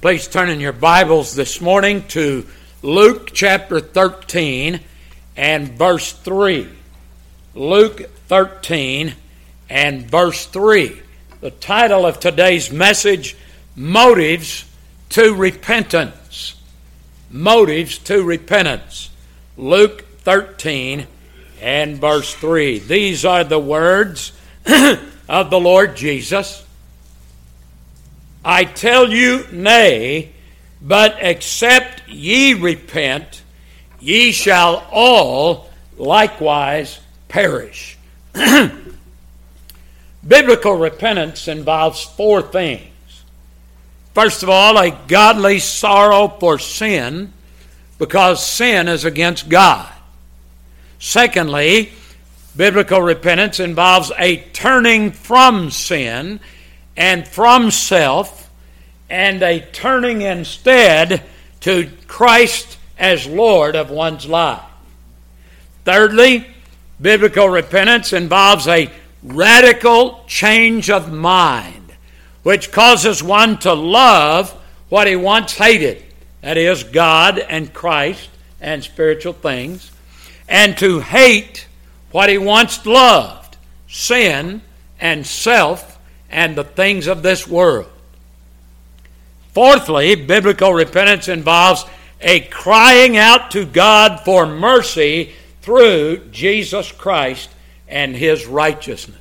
Please turn in your Bibles this morning to Luke chapter 13 and verse 3. Luke 13 and verse 3. The title of today's message Motives to Repentance. Motives to Repentance. Luke 13 and verse 3. These are the words of the Lord Jesus. I tell you, nay, but except ye repent, ye shall all likewise perish. Biblical repentance involves four things. First of all, a godly sorrow for sin, because sin is against God. Secondly, biblical repentance involves a turning from sin and from self, and a turning instead to Christ as Lord of one's life. Thirdly, biblical repentance involves a radical change of mind, which causes one to love what he once hated that is, God and Christ and spiritual things, and to hate what he once loved sin and self and the things of this world. Fourthly, biblical repentance involves a crying out to God for mercy through Jesus Christ and his righteousness.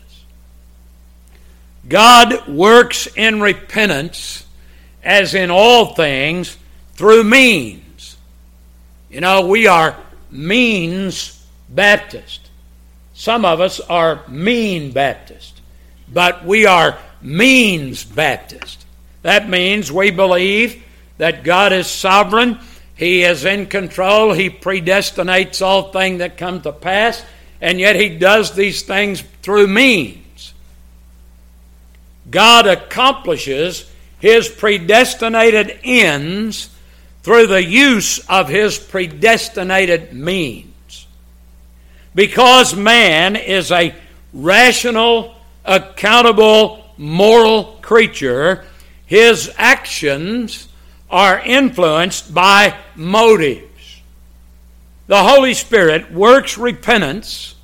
God works in repentance, as in all things, through means. You know, we are means Baptist. Some of us are mean Baptist but we are means Baptist. That means we believe that God is sovereign, He is in control, He predestinates all things that come to pass, and yet He does these things through means. God accomplishes His predestinated ends through the use of His predestinated means. Because man is a rational, accountable, moral creature, his actions are influenced by motives. The Holy Spirit works repentance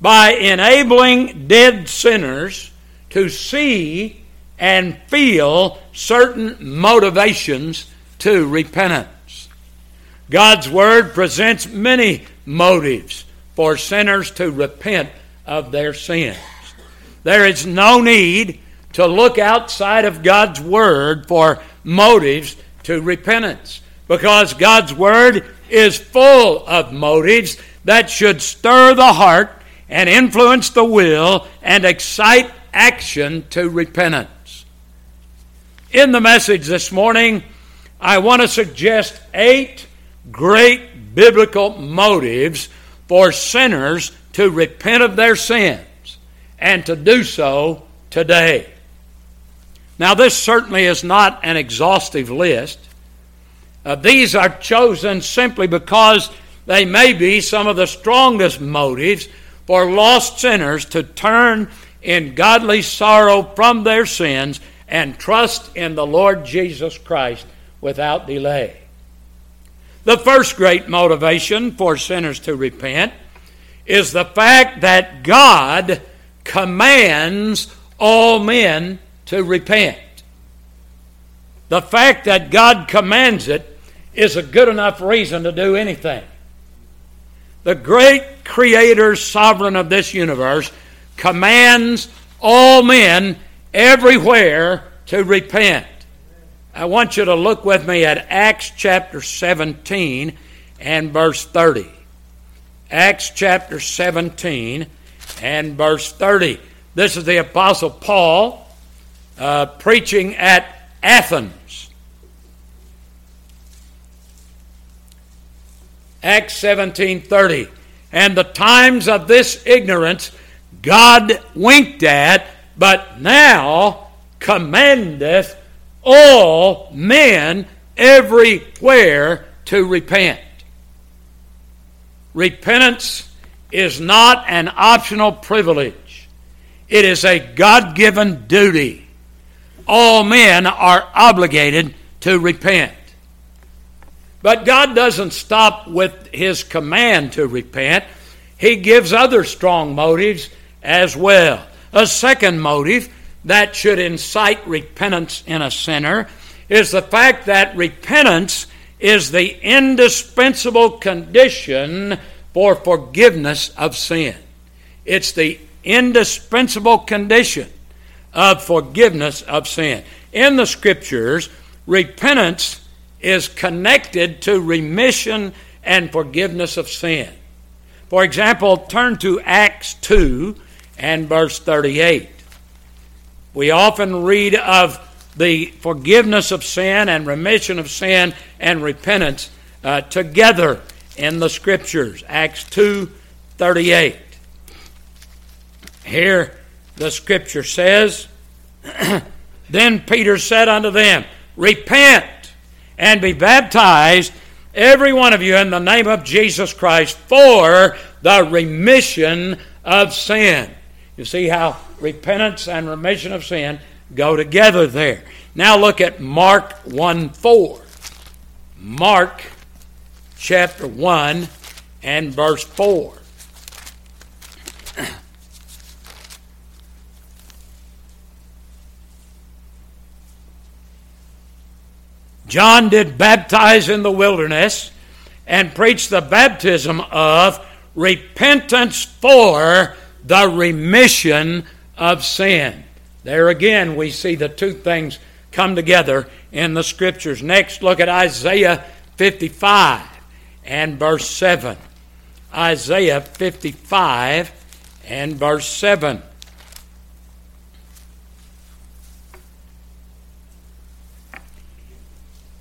by enabling dead sinners to see and feel certain motivations to repentance. God's Word presents many motives for sinners to repent of their sins. There is no need to look outside of God's Word for motives to repentance because God's Word is full of motives that should stir the heart and influence the will and excite action to repentance. In the message this morning, I want to suggest eight great biblical motives for sinners to repent of their sin and to do so today. Now, this certainly is not an exhaustive list. Uh, these are chosen simply because they may be some of the strongest motives for lost sinners to turn in godly sorrow from their sins and trust in the Lord Jesus Christ without delay. The first great motivation for sinners to repent is the fact that God commands all men to repent. The fact that God commands it is a good enough reason to do anything. The great creator, sovereign of this universe, commands all men everywhere to repent. I want you to look with me at Acts chapter 17 and verse 30. Acts chapter 17 and verse 30. This is the Apostle Paul uh, preaching at Athens. Acts 17:30. And the times of this ignorance God winked at, but now commandeth all men everywhere to repent. Repentance is not an optional privilege, it is a God given duty. All men are obligated to repent. But God doesn't stop with His command to repent, He gives other strong motives as well. A second motive that should incite repentance in a sinner is the fact that repentance is the indispensable condition for forgiveness of sin. It's the indispensable condition of forgiveness of sin. In the scriptures, repentance is connected to remission and forgiveness of sin. For example, turn to Acts 2 and verse 38. We often read of the forgiveness of sin and remission of sin and repentance uh, together in the scriptures. Acts 2 38. Here the scripture says, Then Peter said unto them, Repent and be baptized, every one of you, in the name of Jesus Christ, for the remission of sin. You see how repentance and remission of sin go together there. Now look at Mark 1 4. Mark chapter 1 and verse 4. John did baptize in the wilderness and preach the baptism of repentance for the remission of sin. There again, we see the two things come together in the scriptures. Next, look at Isaiah 55 and verse 7. Isaiah 55 and verse 7.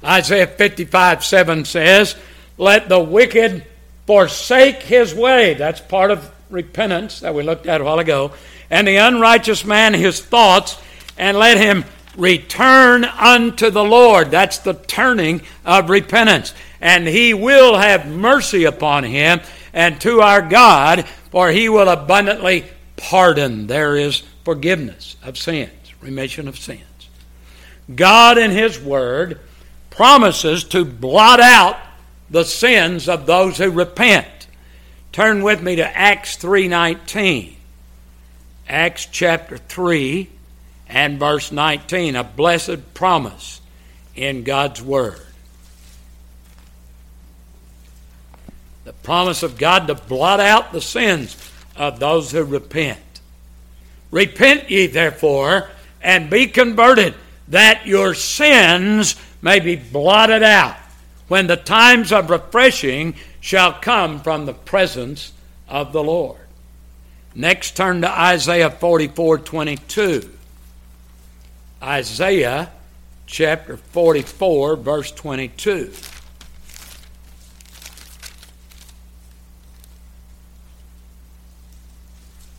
Isaiah 55 7 says, Let the wicked forsake his way. That's part of repentance that we looked at a while ago. And the unrighteous man his thoughts, and let him return unto the Lord. That's the turning of repentance. And he will have mercy upon him and to our God, for he will abundantly pardon. There is forgiveness of sins, remission of sins. God in his word promises to blot out the sins of those who repent. Turn with me to Acts 3:19. Acts chapter 3 and verse 19, a blessed promise in God's word. The promise of God to blot out the sins of those who repent. Repent ye therefore and be converted that your sins may be blotted out when the times of refreshing shall come from the presence of the Lord. Next, turn to Isaiah 44 22. Isaiah chapter 44, verse 22.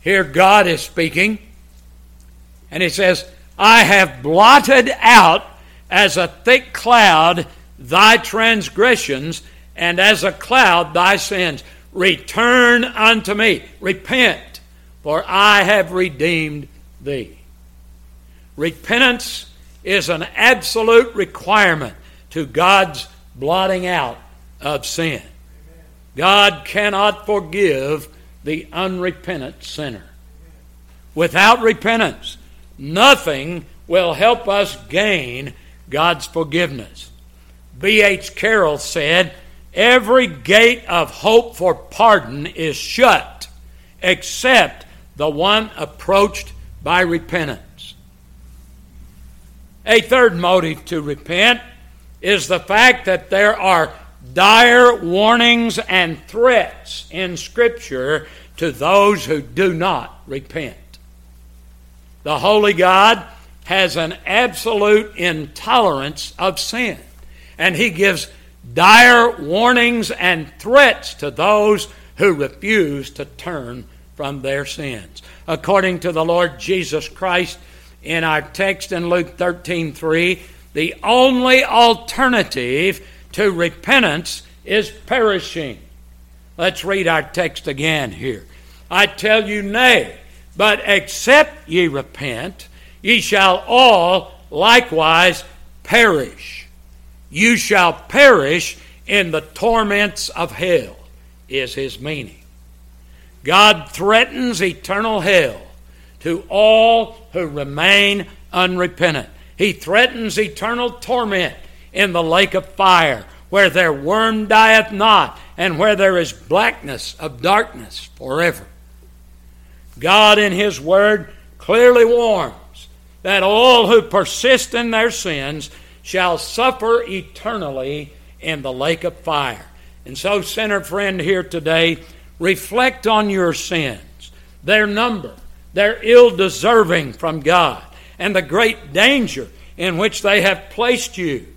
Here, God is speaking, and He says, I have blotted out as a thick cloud thy transgressions, and as a cloud thy sins. Return unto me, repent, for I have redeemed thee. Repentance is an absolute requirement to God's blotting out of sin. God cannot forgive the unrepentant sinner. Without repentance, nothing will help us gain God's forgiveness. B.H. Carroll said, Every gate of hope for pardon is shut except the one approached by repentance. A third motive to repent is the fact that there are dire warnings and threats in Scripture to those who do not repent. The Holy God has an absolute intolerance of sin, and He gives dire warnings and threats to those who refuse to turn from their sins. According to the Lord Jesus Christ in our text in Luke 13 3, the only alternative to repentance is perishing. Let's read our text again here. I tell you, nay, but except ye repent, ye shall all likewise perish. you shall perish in the torments of hell, is his meaning. God threatens eternal hell to all who remain unrepentant. He threatens eternal torment in the lake of fire, where their worm dieth not, and where there is blackness of darkness forever. God, in His Word, clearly warns that all who persist in their sins shall suffer eternally in the lake of fire. And so, sinner friend here today, reflect on your sins, their number, their ill deserving from God, and the great danger in which they have placed you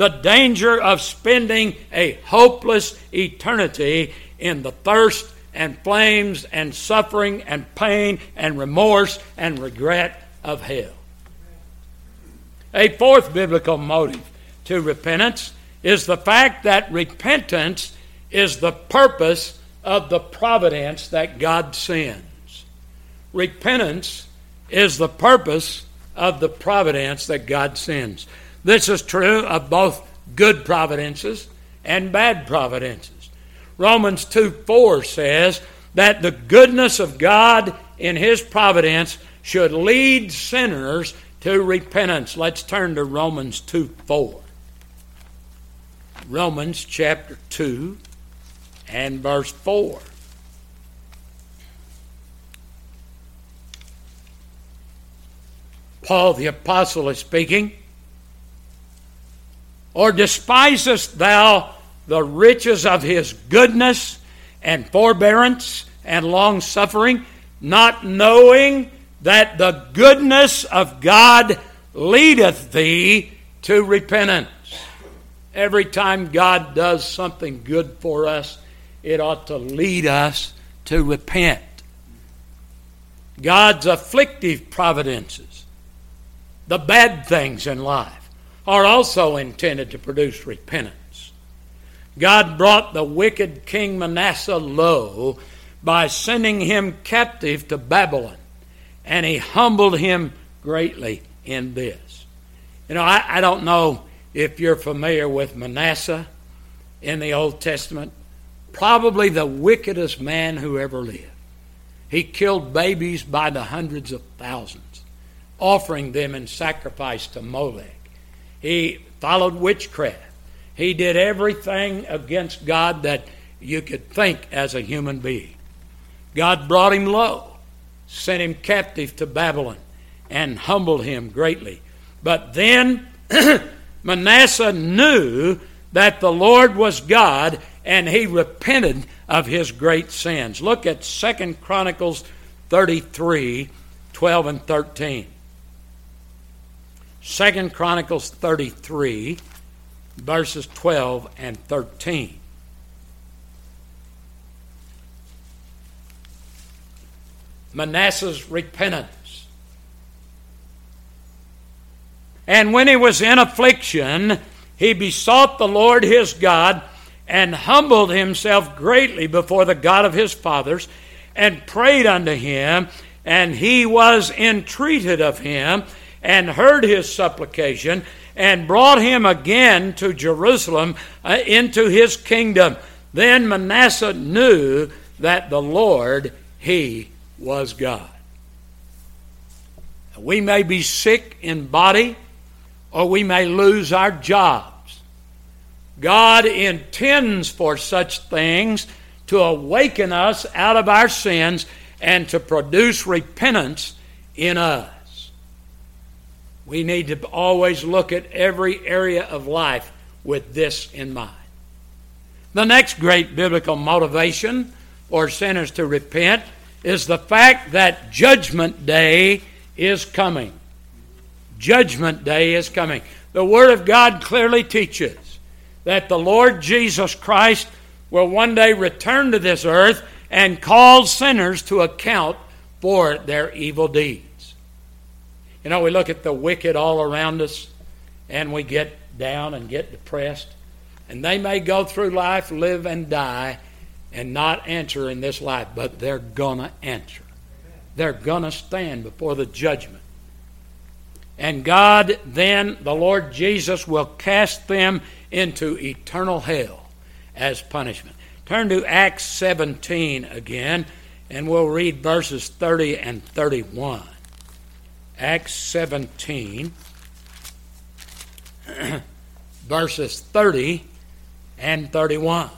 the danger of spending a hopeless eternity in the thirst and flames and suffering and pain and remorse and regret of hell. A fourth biblical motive to repentance is the fact that repentance is the purpose of the providence that God sends. Repentance is the purpose of the providence that God sends. This is true of both good providences and bad providences. Romans 2 4 says that the goodness of God in His providence should lead sinners to repentance. Let's turn to Romans 2 4. Romans chapter 2 and verse 4. Paul the Apostle is speaking. Or despisest thou the riches of his goodness and forbearance and long suffering, not knowing that the goodness of God leadeth thee to repentance? Every time God does something good for us, it ought to lead us to repent. God's afflictive providences, the bad things in life, are also intended to produce repentance. God brought the wicked King Manasseh low by sending him captive to Babylon, and he humbled him greatly in this. You know, I, I don't know if you're familiar with Manasseh in the Old Testament, probably the wickedest man who ever lived. He killed babies by the hundreds of thousands, offering them in sacrifice to Molech. He followed witchcraft. He did everything against God that you could think as a human being. God brought him low, sent him captive to Babylon, and humbled him greatly. But then Manasseh knew that the Lord was God, and he repented of his great sins. Look at Second Chronicles 33 12 and 13. Second Chronicles 33, verses 12 and 13. Manasseh's repentance. And when he was in affliction, he besought the Lord his God and humbled himself greatly before the God of his fathers and prayed unto him, and he was entreated of him and heard his supplication and brought him again to Jerusalem uh, into his kingdom. Then Manasseh knew that the Lord, he was God. We may be sick in body or we may lose our jobs. God intends for such things to awaken us out of our sins and to produce repentance in us. We need to always look at every area of life with this in mind. The next great biblical motivation for sinners to repent is the fact that Judgment Day is coming. Judgment Day is coming. The Word of God clearly teaches that the Lord Jesus Christ will one day return to this earth and call sinners to account for their evil deeds. You know, we look at the wicked all around us and we get down and get depressed. And they may go through life, live and die, and not answer in this life, but they're going to answer. They're going to stand before the judgment. And God then, the Lord Jesus, will cast them into eternal hell as punishment. Turn to Acts 17 again, and we'll read verses 30 and 31. Acts 17, verses 30 and 31.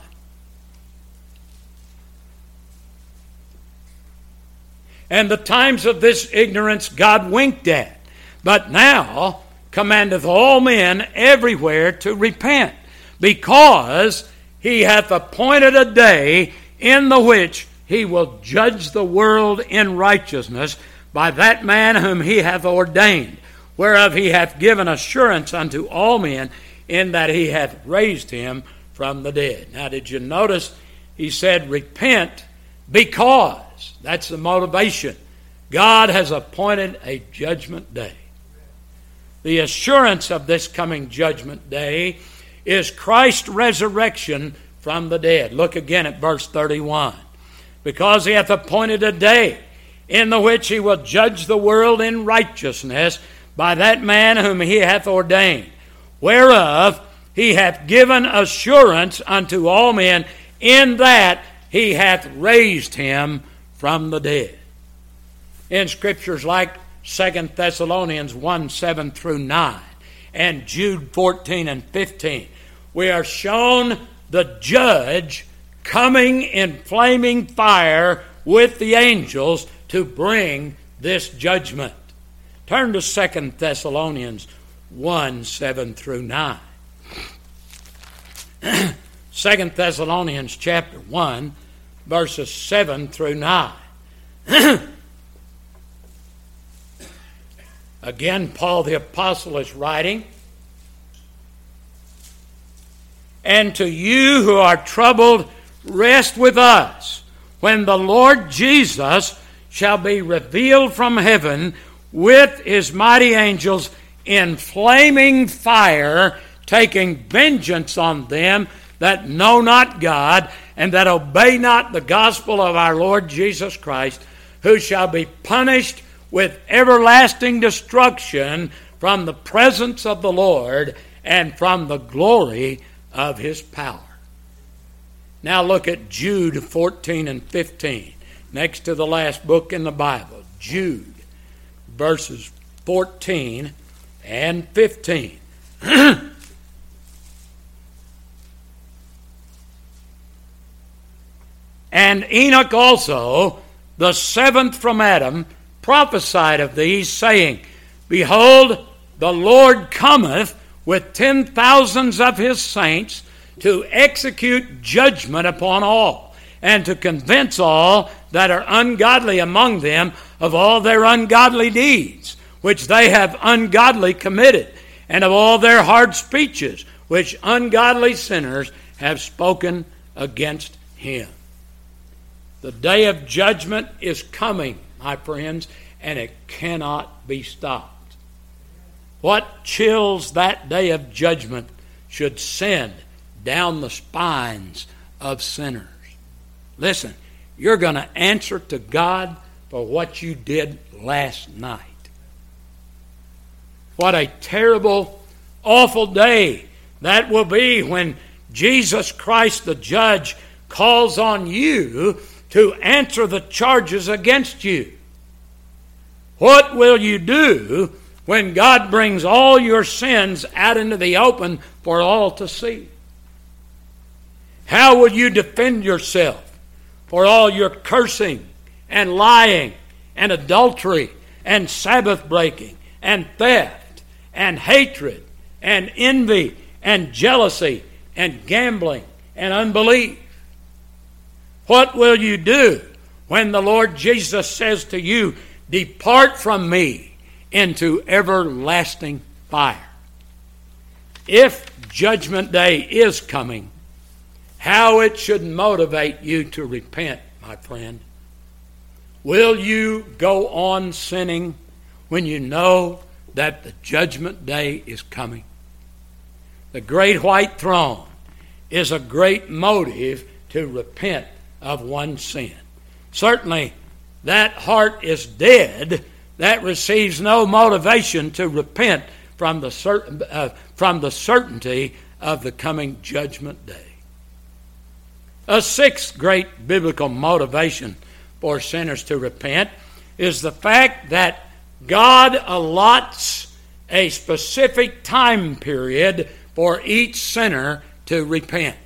And the times of this ignorance God winked at, but now commandeth all men everywhere to repent, because he hath appointed a day in the which he will judge the world in righteousness by that man whom he hath ordained, whereof he hath given assurance unto all men, in that he hath raised him from the dead. Now, did you notice he said, Repent because? That's the motivation. God has appointed a judgment day. The assurance of this coming judgment day is Christ's resurrection from the dead. Look again at verse 31. Because he hath appointed a day in the which he will judge the world in righteousness by that man whom he hath ordained, whereof he hath given assurance unto all men, in that he hath raised him from the dead. In scriptures like 2 Thessalonians 1 7 through 9 and Jude 14 and 15, we are shown the judge coming in flaming fire with the angels to bring this judgment. Turn to 2 Thessalonians 1 7 through 9. 2 Thessalonians chapter 1, verses 7 through 9. Again, Paul the Apostle is writing And to you who are troubled, rest with us when the Lord Jesus shall be revealed from heaven with his mighty angels in flaming fire, taking vengeance on them that know not God and that obey not the gospel of our Lord Jesus Christ, who shall be punished with everlasting destruction from the presence of the Lord and from the glory of his power. Now look at Jude 14 and 15, next to the last book in the Bible. Jude, verses 14 and 15. and Enoch also, the seventh from Adam, prophesied of these, saying, Behold, the Lord cometh with ten thousands of his saints to execute judgment upon all, and to convince all that are ungodly among them of all their ungodly deeds, which they have ungodly committed, and of all their hard speeches, which ungodly sinners have spoken against him. The day of judgment is coming, my friends, and it cannot be stopped. What chills that day of judgment should send down the spines of sinners. Listen, you're going to answer to God for what you did last night. What a terrible, awful day that will be when Jesus Christ, the judge, calls on you to answer the charges against you. What will you do when God brings all your sins out into the open for all to see? How will you defend yourself for all your cursing and lying and adultery and Sabbath breaking and theft and hatred and envy and jealousy and gambling and unbelief? What will you do when the Lord Jesus says to you, Depart from me? into everlasting fire. If Judgment Day is coming, how it should motivate you to repent, my friend. Will you go on sinning when you know that the Judgment Day is coming? The great white throne is a great motive to repent of one's sin. Certainly, that heart is dead that receives no motivation to repent from the, uh, from the certainty of the coming judgment day. A sixth great biblical motivation for sinners to repent is the fact that God allots a specific time period for each sinner to repent.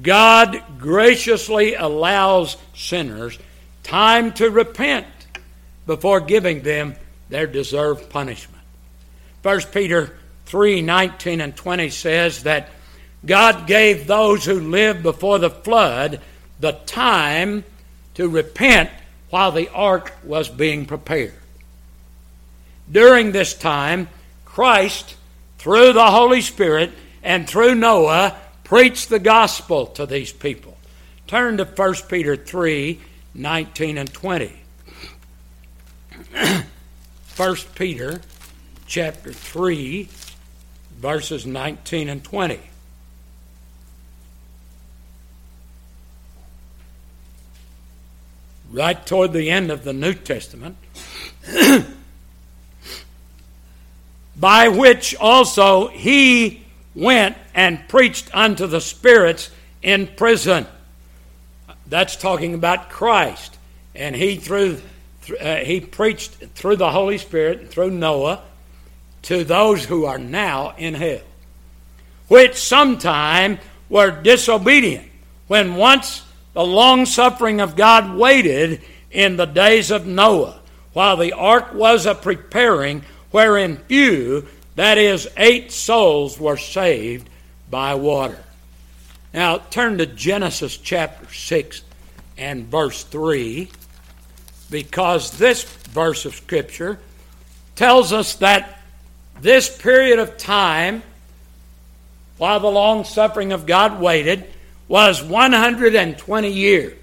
God graciously allows sinners time to repent before giving them their deserved punishment. 1 Peter 3 19 and 20 says that God gave those who lived before the flood the time to repent while the ark was being prepared. During this time, Christ, through the Holy Spirit and through Noah, preached the gospel to these people. Turn to 1 Peter 3 19 and 20. 1 Peter chapter 3 verses 19 and 20. Right toward the end of the New Testament, by which also he went and preached unto the spirits in prison. That's talking about Christ. And he through uh, he preached through the Holy Spirit through Noah to those who are now in hell, which sometime were disobedient, when once the long suffering of God waited in the days of Noah, while the ark was a preparing, wherein few, that is, eight souls, were saved by water. Now turn to Genesis chapter 6 and verse 3, because this verse of Scripture tells us that this period of time, while the long suffering of God waited, was 120 years.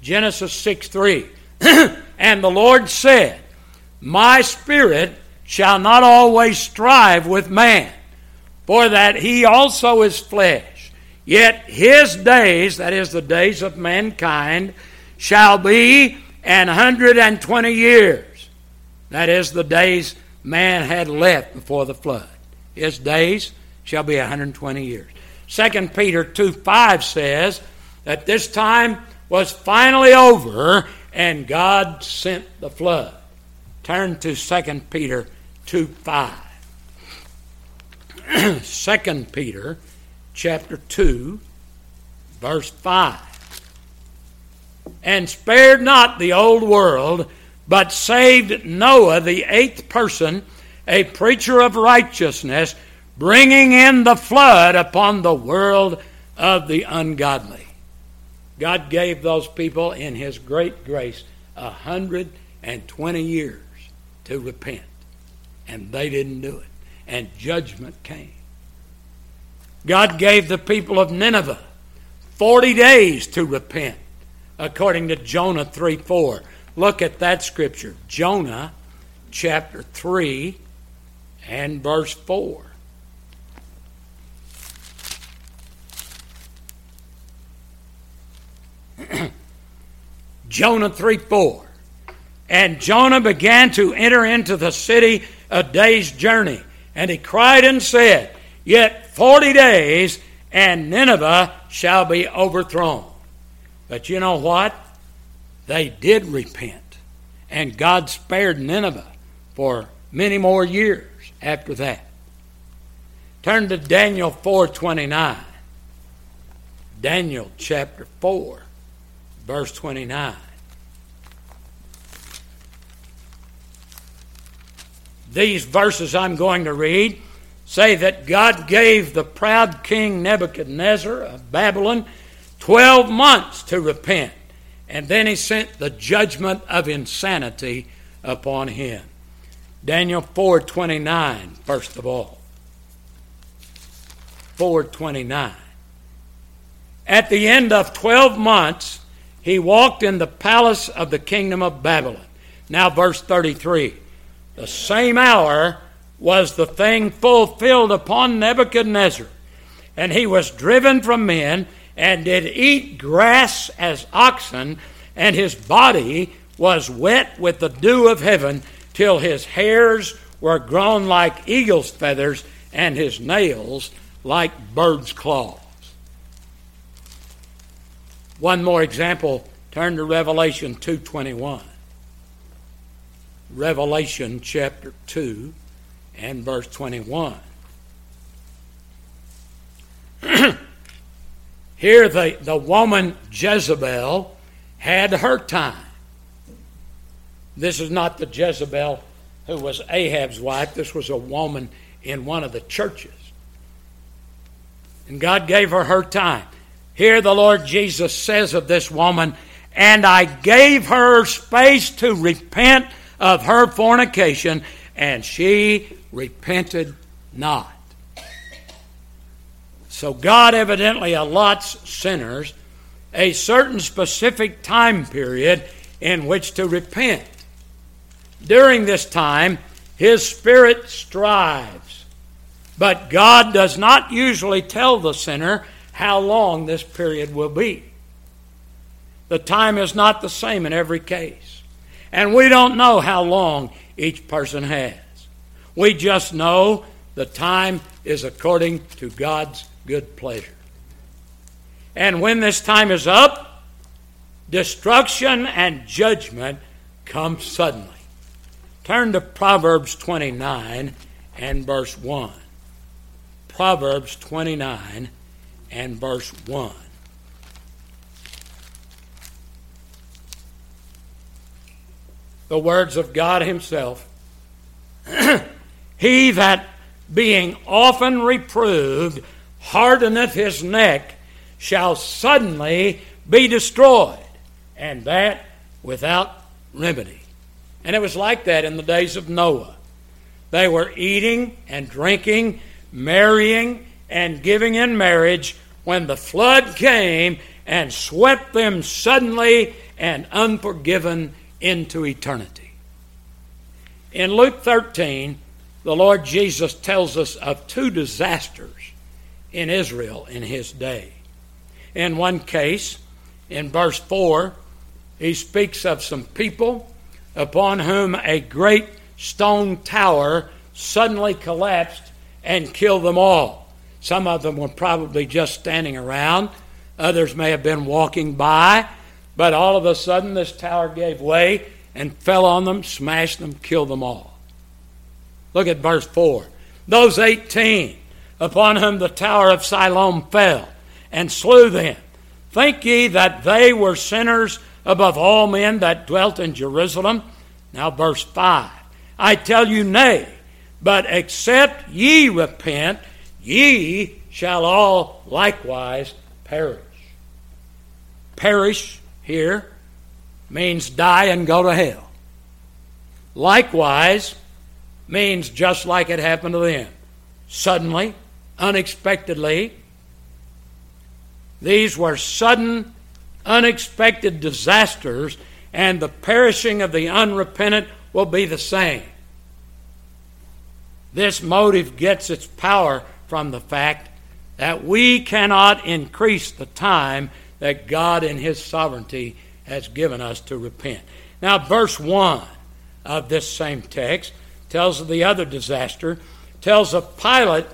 Genesis 6 3. and the Lord said, My spirit shall not always strive with man, for that he also is flesh. Yet his days, that is the days of mankind, shall be an hundred and twenty years. That is the days man had left before the flood. His days shall be 120 years. 2 Peter 2 5 says that this time was finally over and God sent the flood. Turn to 2 Peter 2 5. 2 Peter chapter 2, verse 5. And spared not the old world but saved Noah, the eighth person, a preacher of righteousness, bringing in the flood upon the world of the ungodly. God gave those people in His great grace a hundred and twenty years to repent, and they didn't do it, and judgment came. God gave the people of Nineveh 40 days to repent, according to Jonah 3 4. Look at that scripture Jonah chapter 3 and verse 4. Jonah 3 4. And Jonah began to enter into the city a day's journey. And he cried and said, Yet forty days, and Nineveh shall be overthrown. But you know what? they did repent. And God spared Nineveh for many more years after that. Turn to Daniel 4:29. Daniel chapter 4 verse 29. These verses I'm going to read say that God gave the proud king Nebuchadnezzar of Babylon 12 months to repent. And then he sent the judgment of insanity upon him. Daniel 4:29 first of all. 4:29. At the end of 12 months he walked in the palace of the kingdom of Babylon. Now verse 33. The same hour was the thing fulfilled upon Nebuchadnezzar, and he was driven from men and did eat grass as oxen, and his body was wet with the dew of heaven till his hairs were grown like eagle's feathers and his nails like bird's claws. One more example, turn to Revelation 2:21. Revelation chapter 2 and verse 21. Here the, the woman Jezebel had her time. This is not the Jezebel who was Ahab's wife. This was a woman in one of the churches. And God gave her her time. Here the Lord Jesus says of this woman, and I gave her space to repent of her fornication, and she repented not. So God evidently allots sinners a certain specific time period in which to repent. During this time, His Spirit strives. But God does not usually tell the sinner how long this period will be. The time is not the same in every case. And we don't know how long each person has. We just know the time is according to God's good pleasure. And when this time is up, destruction and judgment come suddenly. Turn to Proverbs 29 and verse 1. Proverbs 29 and verse 1. The words of God Himself He that being often reproved hardeneth his neck shall suddenly be destroyed, and that without remedy. And it was like that in the days of Noah. They were eating and drinking, marrying and giving in marriage when the flood came and swept them suddenly and unforgiven into eternity. In Luke 13, the Lord Jesus tells us of two disasters in Israel in his day. In one case, in verse 4, he speaks of some people upon whom a great stone tower suddenly collapsed and killed them all. Some of them were probably just standing around, others may have been walking by, but all of a sudden this tower gave way and fell on them, smashed them, killed them all. Look at verse 4. Those 18 upon whom the tower of Siloam fell and slew them, think ye that they were sinners above all men that dwelt in Jerusalem? Now, verse 5. I tell you, nay, but except ye repent, ye shall all likewise perish. Perish here means die and go to hell. Likewise means just like it happened to them. Suddenly, unexpectedly. These were sudden, unexpected disasters, and the perishing of the unrepentant will be the same. This motive gets its power from the fact that we cannot increase the time that God in His sovereignty has given us to repent. Now, verse 1 of this same text tells of the other disaster, tells of Pilate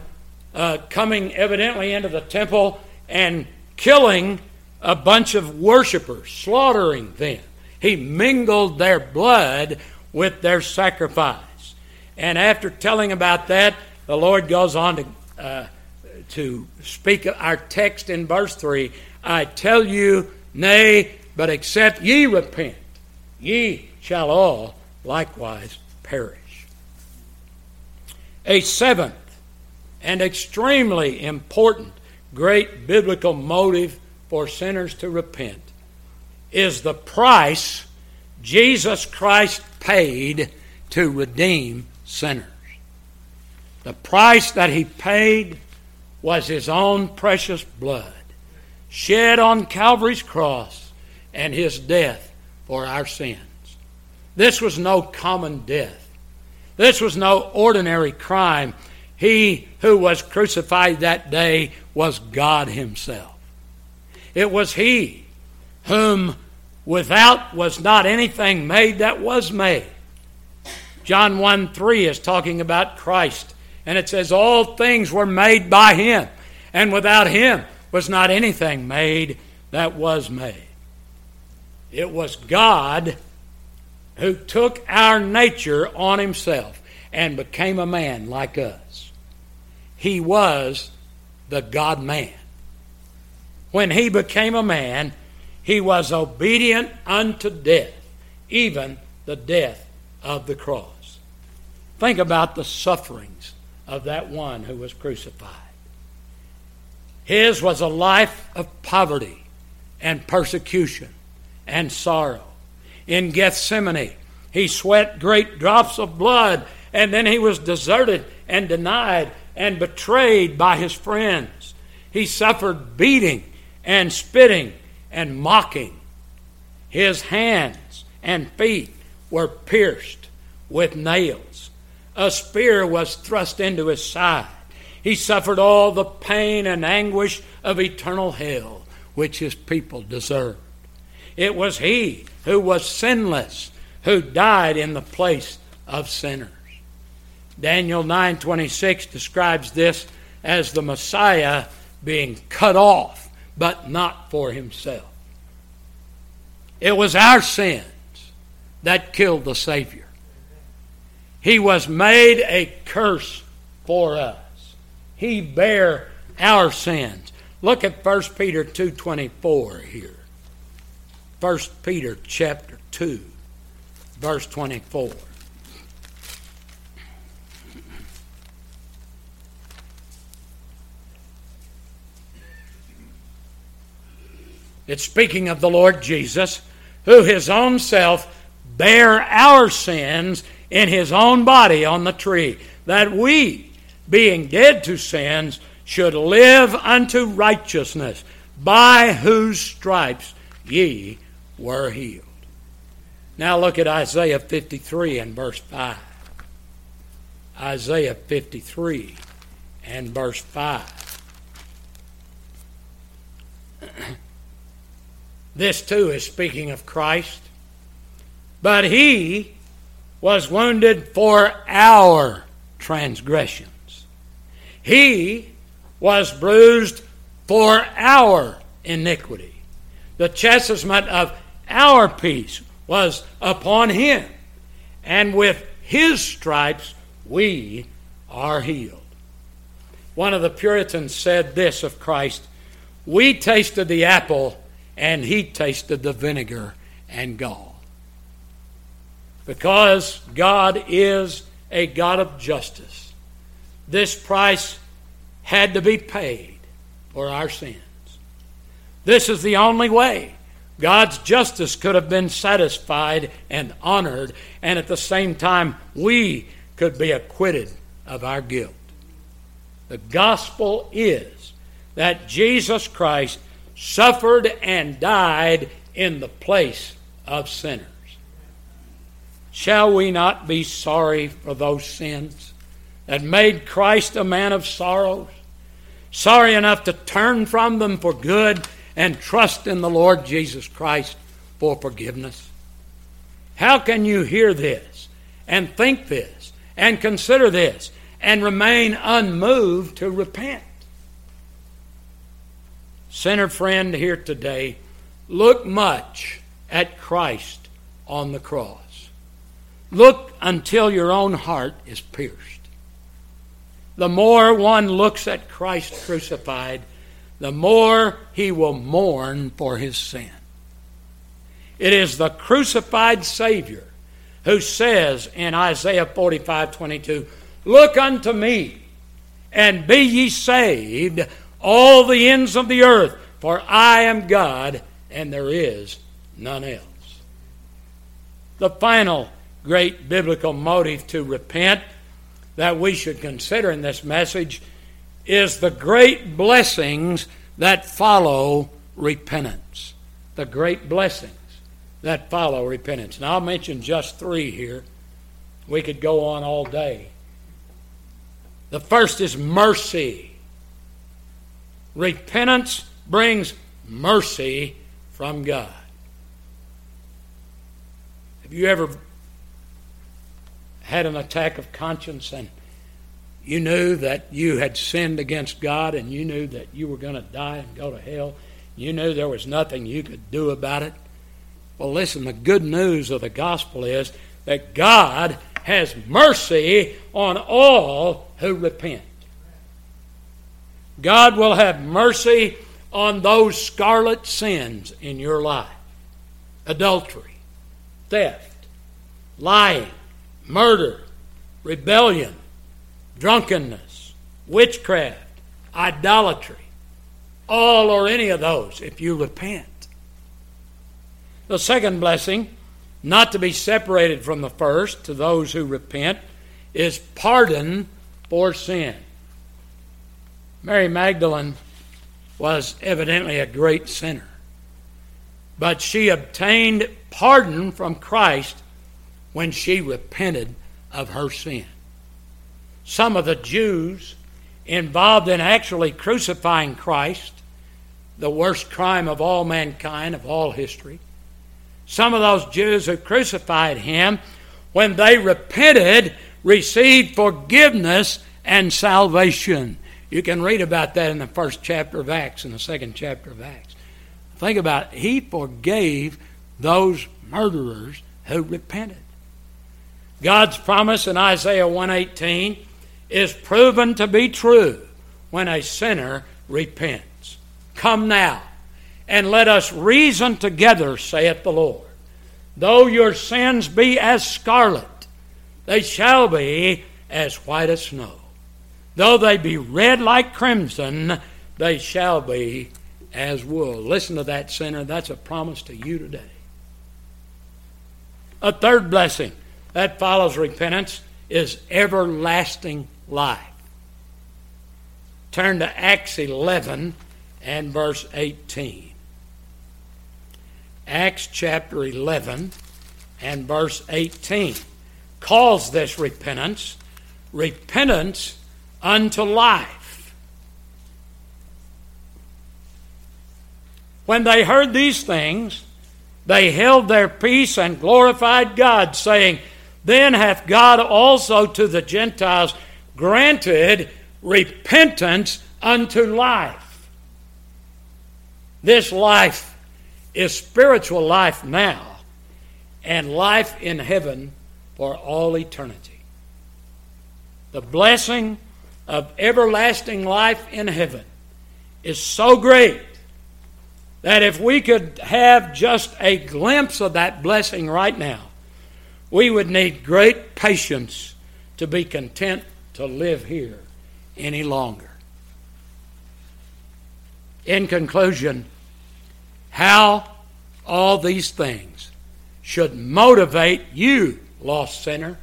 uh, coming evidently into the temple and killing a bunch of worshippers, slaughtering them. He mingled their blood with their sacrifice. And after telling about that, the Lord goes on to, to speak our text in verse 3 I tell you, nay, but except ye repent, ye shall all likewise perish. A seventh and extremely important, great biblical motive for sinners to repent is the price Jesus Christ paid to redeem sinners. The price that he paid was his own precious blood, shed on Calvary's cross, and his death for our sins. This was no common death. This was no ordinary crime he who was crucified that day was God Himself. It was He whom Without was not anything made that was made. John 1 3 is talking about Christ, and it says, All things were made by him, and without him was not anything made that was made. It was God who took our nature on himself and became a man like us. He was the God man. When he became a man, he was obedient unto death, even the death of the cross. Think about the sufferings of that one who was crucified. His was a life of poverty and persecution and sorrow. In Gethsemane, he sweat great drops of blood, and then he was deserted and denied and betrayed by his friends. He suffered beating and spitting and mocking. His hands and feet were pierced with nails. A spear was thrust into his side. He suffered all the pain and anguish of eternal hell, which his people deserved. It was he who was sinless who died in the place of sinners. Daniel 9:26 describes this as the Messiah being cut off, but not for himself. It was our sins that killed the Savior. He was made a curse for us. He bare our sins. Look at 1 Peter 2:24 here. 1 Peter chapter 2 verse 24. It's speaking of the Lord Jesus, who his own self bare our sins in his own body on the tree, that we, being dead to sins, should live unto righteousness, by whose stripes ye were healed. Now look at Isaiah 53 and verse 5. Isaiah 53 and verse 5. This too is speaking of Christ. But he was wounded for our transgressions, he was bruised for our iniquity. The chastisement of our peace was upon him, and with his stripes we are healed. One of the Puritans said this of Christ We tasted the apple and he tasted the vinegar and gall. Because God is a God of justice, this price had to be paid for our sins. This is the only way God's justice could have been satisfied and honored, and at the same time, we could be acquitted of our guilt. The gospel is that Jesus Christ suffered and died in the place of sinners. Shall we not be sorry for those sins that made Christ a man of sorrows? Sorry enough to turn from them for good and trust in the Lord Jesus Christ for forgiveness? How can you hear this and think this and consider this and remain unmoved to repent? Sinner friend here today, look much at Christ on the cross. Look until your own heart is pierced. The more one looks at Christ crucified, the more he will mourn for his sin. It is the crucified Savior who says in Isaiah 45 22, Look unto me, and be ye saved, all the ends of the earth, for I am God and there is none else. The final great biblical motive to repent that we should consider in this message is the great blessings that follow repentance. The great blessings that follow repentance. And I'll mention just three here. We could go on all day. The first is mercy. Repentance brings mercy from God. Have you ever had an attack of conscience and you knew that you had sinned against God and you knew that you were going to die and go to hell? You knew there was nothing you could do about it? Well, listen, the good news of the gospel is that God has mercy on all who repent. God will have mercy on those scarlet sins in your life adultery, theft, lying, murder, rebellion, drunkenness, witchcraft, idolatry, all or any of those if you repent. The second blessing, not to be separated from the first to those who repent, is pardon for sin. Mary Magdalene was evidently a great sinner, but she obtained pardon from Christ when she repented of her sin. Some of the Jews involved in actually crucifying Christ, the worst crime of all mankind, of all history, some of those Jews who crucified him, when they repented, received forgiveness and salvation. You can read about that in the first chapter of Acts and the second chapter of Acts. Think about it. He forgave those murderers who repented. God's promise in Isaiah 118 is proven to be true when a sinner repents. Come now and let us reason together, saith the Lord. Though your sins be as scarlet, they shall be as white as snow. Though they be red like crimson, they shall be as wool. Listen to that, sinner. That's a promise to you today. A third blessing that follows repentance is everlasting life. Turn to Acts 11 and verse 18. Acts chapter 11 and verse 18 calls this repentance repentance unto life. When they heard these things, they held their peace and glorified God, saying, Then hath God also to the Gentiles granted repentance unto life. This life is spiritual life now and life in heaven for all eternity. The blessing of everlasting life in heaven is so great that if we could have just a glimpse of that blessing right now, we would need great patience to be content to live here any longer. In conclusion, how all these things should motivate you, lost sinner,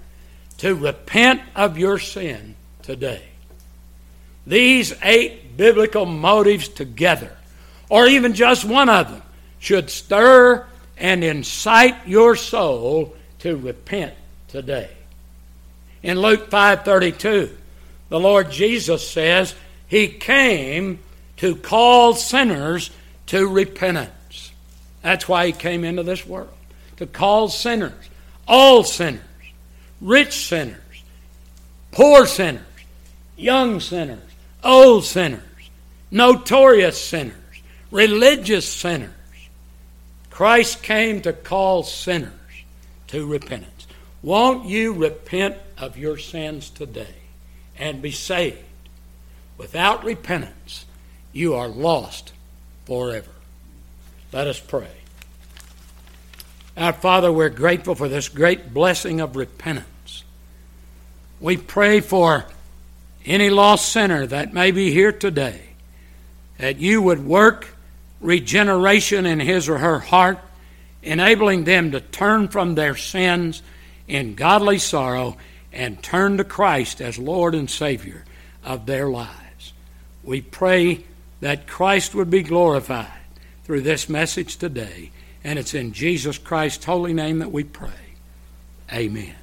to repent of your sin today. These eight biblical motives together, or even just one of them, should stir and incite your soul to repent today. In Luke 5:32, the Lord Jesus says, he came to call sinners to repentance. That's why he came into this world to call sinners, all sinners, rich sinners, poor sinners, young sinners, old sinners, notorious sinners, religious sinners. Christ came to call sinners to repentance. Won't you repent of your sins today and be saved? Without repentance, you are lost forever. Let us pray. Our Father, we're grateful for this great blessing of repentance. We pray for any lost sinner that may be here today, that you would work regeneration in his or her heart, enabling them to turn from their sins in godly sorrow and turn to Christ as Lord and Savior of their lives. We pray that Christ would be glorified through this message today. And it's in Jesus Christ's holy name that we pray. Amen.